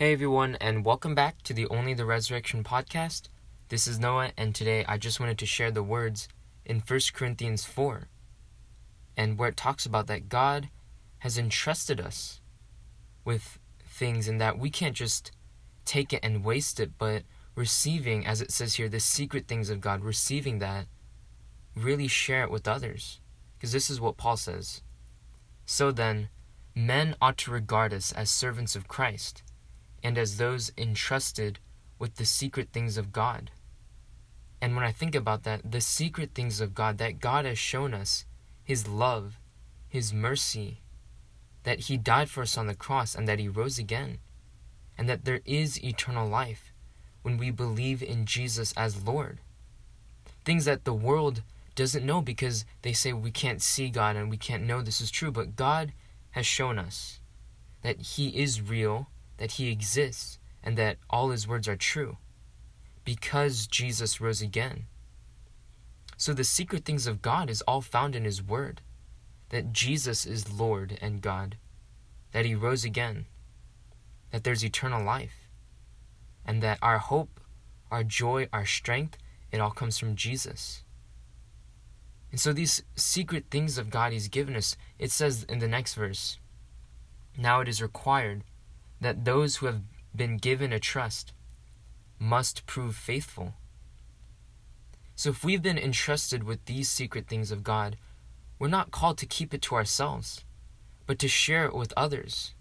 Hey everyone, and welcome back to the Only the Resurrection podcast. This is Noah, and today I just wanted to share the words in 1 Corinthians 4, and where it talks about that God has entrusted us with things and that we can't just take it and waste it, but receiving, as it says here, the secret things of God, receiving that, really share it with others. Because this is what Paul says. So then, men ought to regard us as servants of Christ and as those entrusted with the secret things of God. And when I think about that, the secret things of God, that God has shown us His love, His mercy, that He died for us on the cross and that He rose again, and that there is eternal life when we believe in Jesus as Lord. Things that the world doesn't know because they say we can't see God and we can't know this is true, but God has shown us that He is real, that He exists, and that all His words are true because Jesus rose again. So the secret things of God is all found in His Word that Jesus is Lord and God, that He rose again, that there's eternal life, and that our hope, our joy, our strength, it all comes from Jesus. And so these secret things of God He's given us, it says in the next verse, Now it is required that those who have been given a trust must prove faithful. So if we've been entrusted with these secret things of God, we're not called to keep it to ourselves, but to share it with others.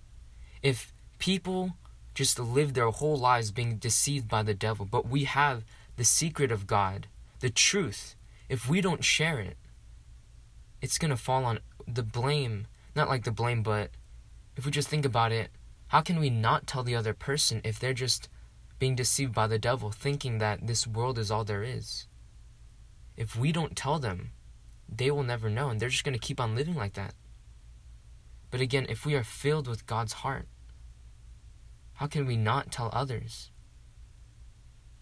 If people just live their whole lives being deceived by the devil, but we have the secret of God, the truth, if we don't share it, it's going to fall on the blame. Not like the blame, but if we just think about it, how can we not tell the other person if they're just being deceived by the devil, thinking that this world is all there is? If we don't tell them, they will never know, and they're just going to keep on living like that. But again, if we are filled with God's heart, how can we not tell others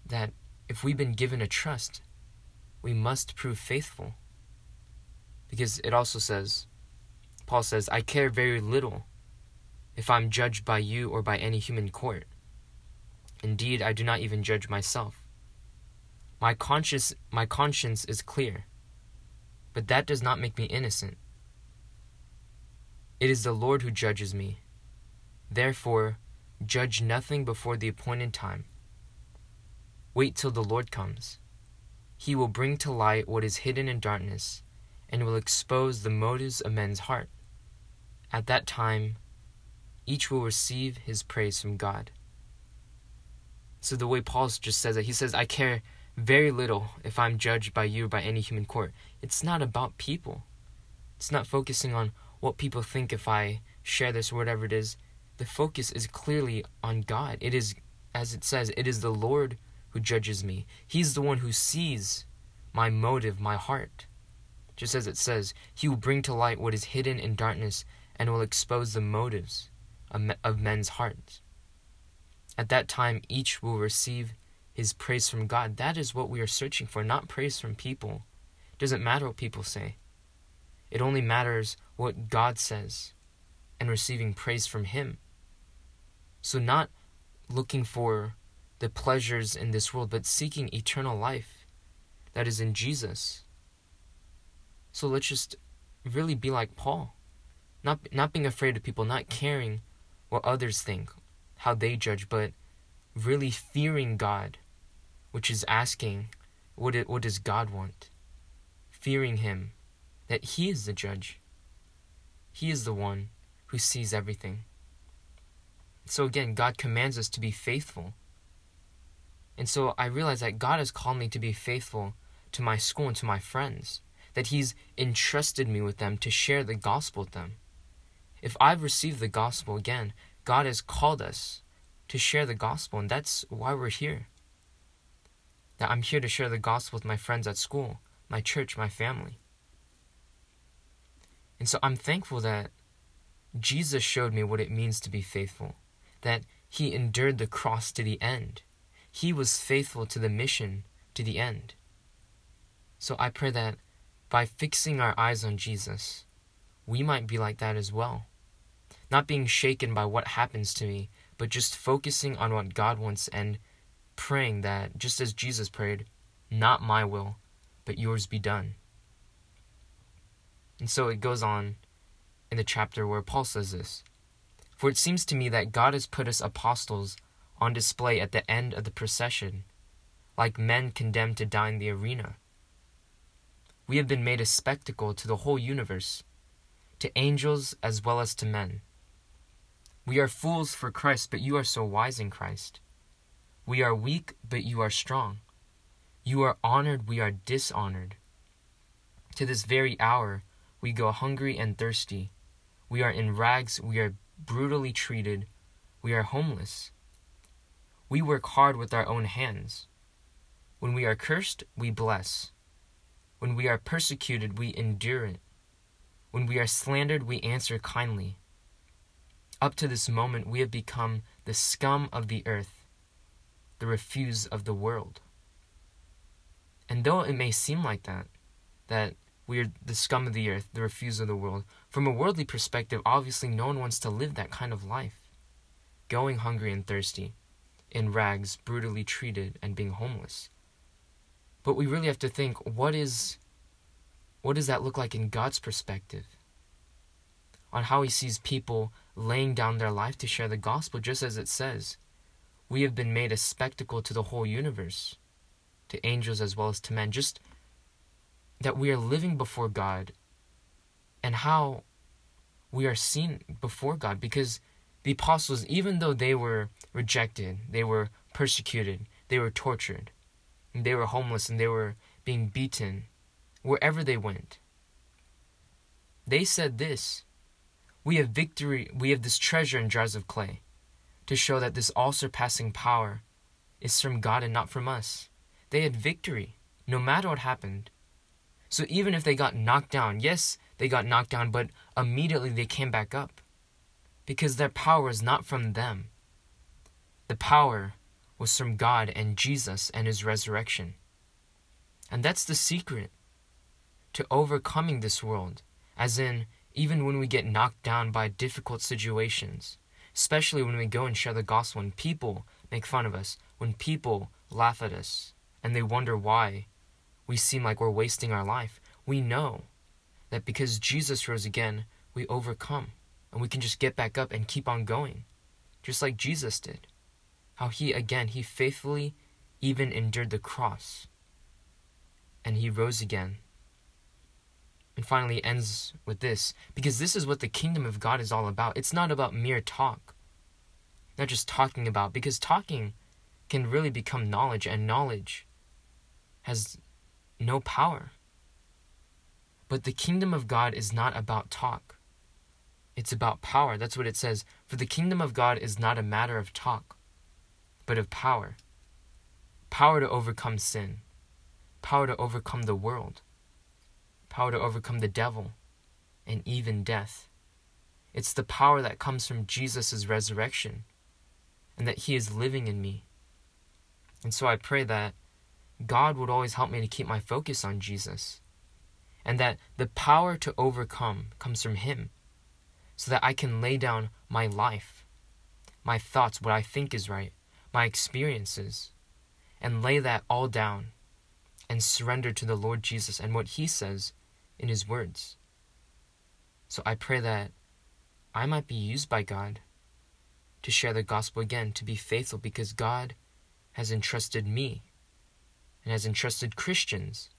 that if we've been given a trust, we must prove faithful. Because it also says, Paul says, I care very little if I'm judged by you or by any human court. Indeed, I do not even judge myself. My conscience, my conscience is clear, but that does not make me innocent. It is the Lord who judges me. Therefore, judge nothing before the appointed time. Wait till the Lord comes. He will bring to light what is hidden in darkness and will expose the motives of men's heart. At that time, each will receive his praise from God. So, the way Paul just says it, he says, I care very little if I'm judged by you or by any human court. It's not about people. It's not focusing on what people think if I share this or whatever it is. The focus is clearly on God. It is, as it says, it is the Lord who judges me. He's the one who sees my motive, my heart. Just as it says, He will bring to light what is hidden in darkness and will expose the motives of men's hearts. At that time, each will receive his praise from God. That is what we are searching for, not praise from people. It doesn't matter what people say, it only matters what God says and receiving praise from Him. So, not looking for the pleasures in this world, but seeking eternal life that is in Jesus. So let's just really be like Paul. Not not being afraid of people, not caring what others think, how they judge, but really fearing God, which is asking what it, what does God want? Fearing him that he is the judge. He is the one who sees everything. So again, God commands us to be faithful and so I realized that God has called me to be faithful to my school and to my friends, that He's entrusted me with them to share the gospel with them. If I've received the gospel again, God has called us to share the gospel, and that's why we're here. That I'm here to share the gospel with my friends at school, my church, my family. And so I'm thankful that Jesus showed me what it means to be faithful, that He endured the cross to the end he was faithful to the mission to the end. So I pray that by fixing our eyes on Jesus, we might be like that as well. Not being shaken by what happens to me, but just focusing on what God wants and praying that, just as Jesus prayed, not my will, but yours be done. And so it goes on in the chapter where Paul says this For it seems to me that God has put us apostles on display at the end of the procession, like men condemned to die in the arena. We have been made a spectacle to the whole universe, to angels as well as to men. We are fools for Christ, but you are so wise in Christ. We are weak, but you are strong. You are honored, we are dishonored. To this very hour, we go hungry and thirsty. We are in rags, we are brutally treated, we are homeless. We work hard with our own hands. When we are cursed, we bless. When we are persecuted, we endure it. When we are slandered, we answer kindly. Up to this moment, we have become the scum of the earth, the refuse of the world. And though it may seem like that, that we are the scum of the earth, the refuse of the world, from a worldly perspective, obviously no one wants to live that kind of life. Going hungry and thirsty, in rags, brutally treated, and being homeless. But we really have to think what is what does that look like in God's perspective? On how he sees people laying down their life to share the gospel, just as it says, we have been made a spectacle to the whole universe, to angels as well as to men. Just that we are living before God and how we are seen before God because the apostles, even though they were rejected, they were persecuted, they were tortured, they were homeless, and they were being beaten wherever they went. They said this We have victory, we have this treasure in jars of clay to show that this all surpassing power is from God and not from us. They had victory no matter what happened. So even if they got knocked down, yes, they got knocked down, but immediately they came back up because their power is not from them. The power was from God and Jesus and his resurrection. And that's the secret to overcoming this world, as in, even when we get knocked down by difficult situations, especially when we go and share the gospel, and people make fun of us, when people laugh at us, and they wonder why we seem like we're wasting our life, we know that because Jesus rose again, we overcome and we can just get back up and keep on going, just like Jesus did. How he, again, he faithfully even endured the cross and he rose again. And finally ends with this because this is what the kingdom of God is all about. It's not about mere talk, not just talking about, because talking can really become knowledge, and knowledge has no power. But the kingdom of God is not about talk. It's about power. That's what it says. For the kingdom of God is not a matter of talk, but of power. Power to overcome sin, power to overcome the world, power to overcome the devil, and even death. It's the power that comes from Jesus' resurrection and that He is living in me. And so I pray that God would always help me to keep my focus on Jesus and that the power to overcome comes from Him so that I can lay down my life, my thoughts, what I think is right, my experiences, and lay that all down and surrender to the Lord Jesus and what He says in His words. So I pray that I might be used by God to share the gospel again, to be faithful, because God has entrusted me and has entrusted Christians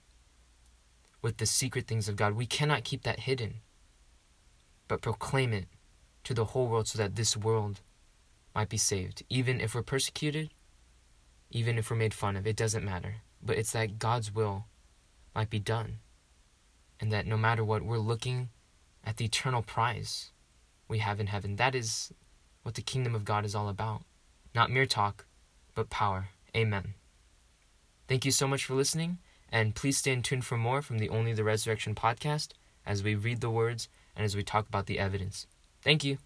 with the secret things of God. We cannot keep that hidden but proclaim it to the whole world so that this world might be saved. Even if we're persecuted, even if we're made fun of, it doesn't matter. But it's that God's will might be done. And that no matter what, we're looking at the eternal prize we have in heaven. That is what the kingdom of God is all about. Not mere talk, but power. Amen. Thank you so much for listening, and please stay in tune for more from the Only the Resurrection podcast as we read the words and as we talk about the evidence. Thank you.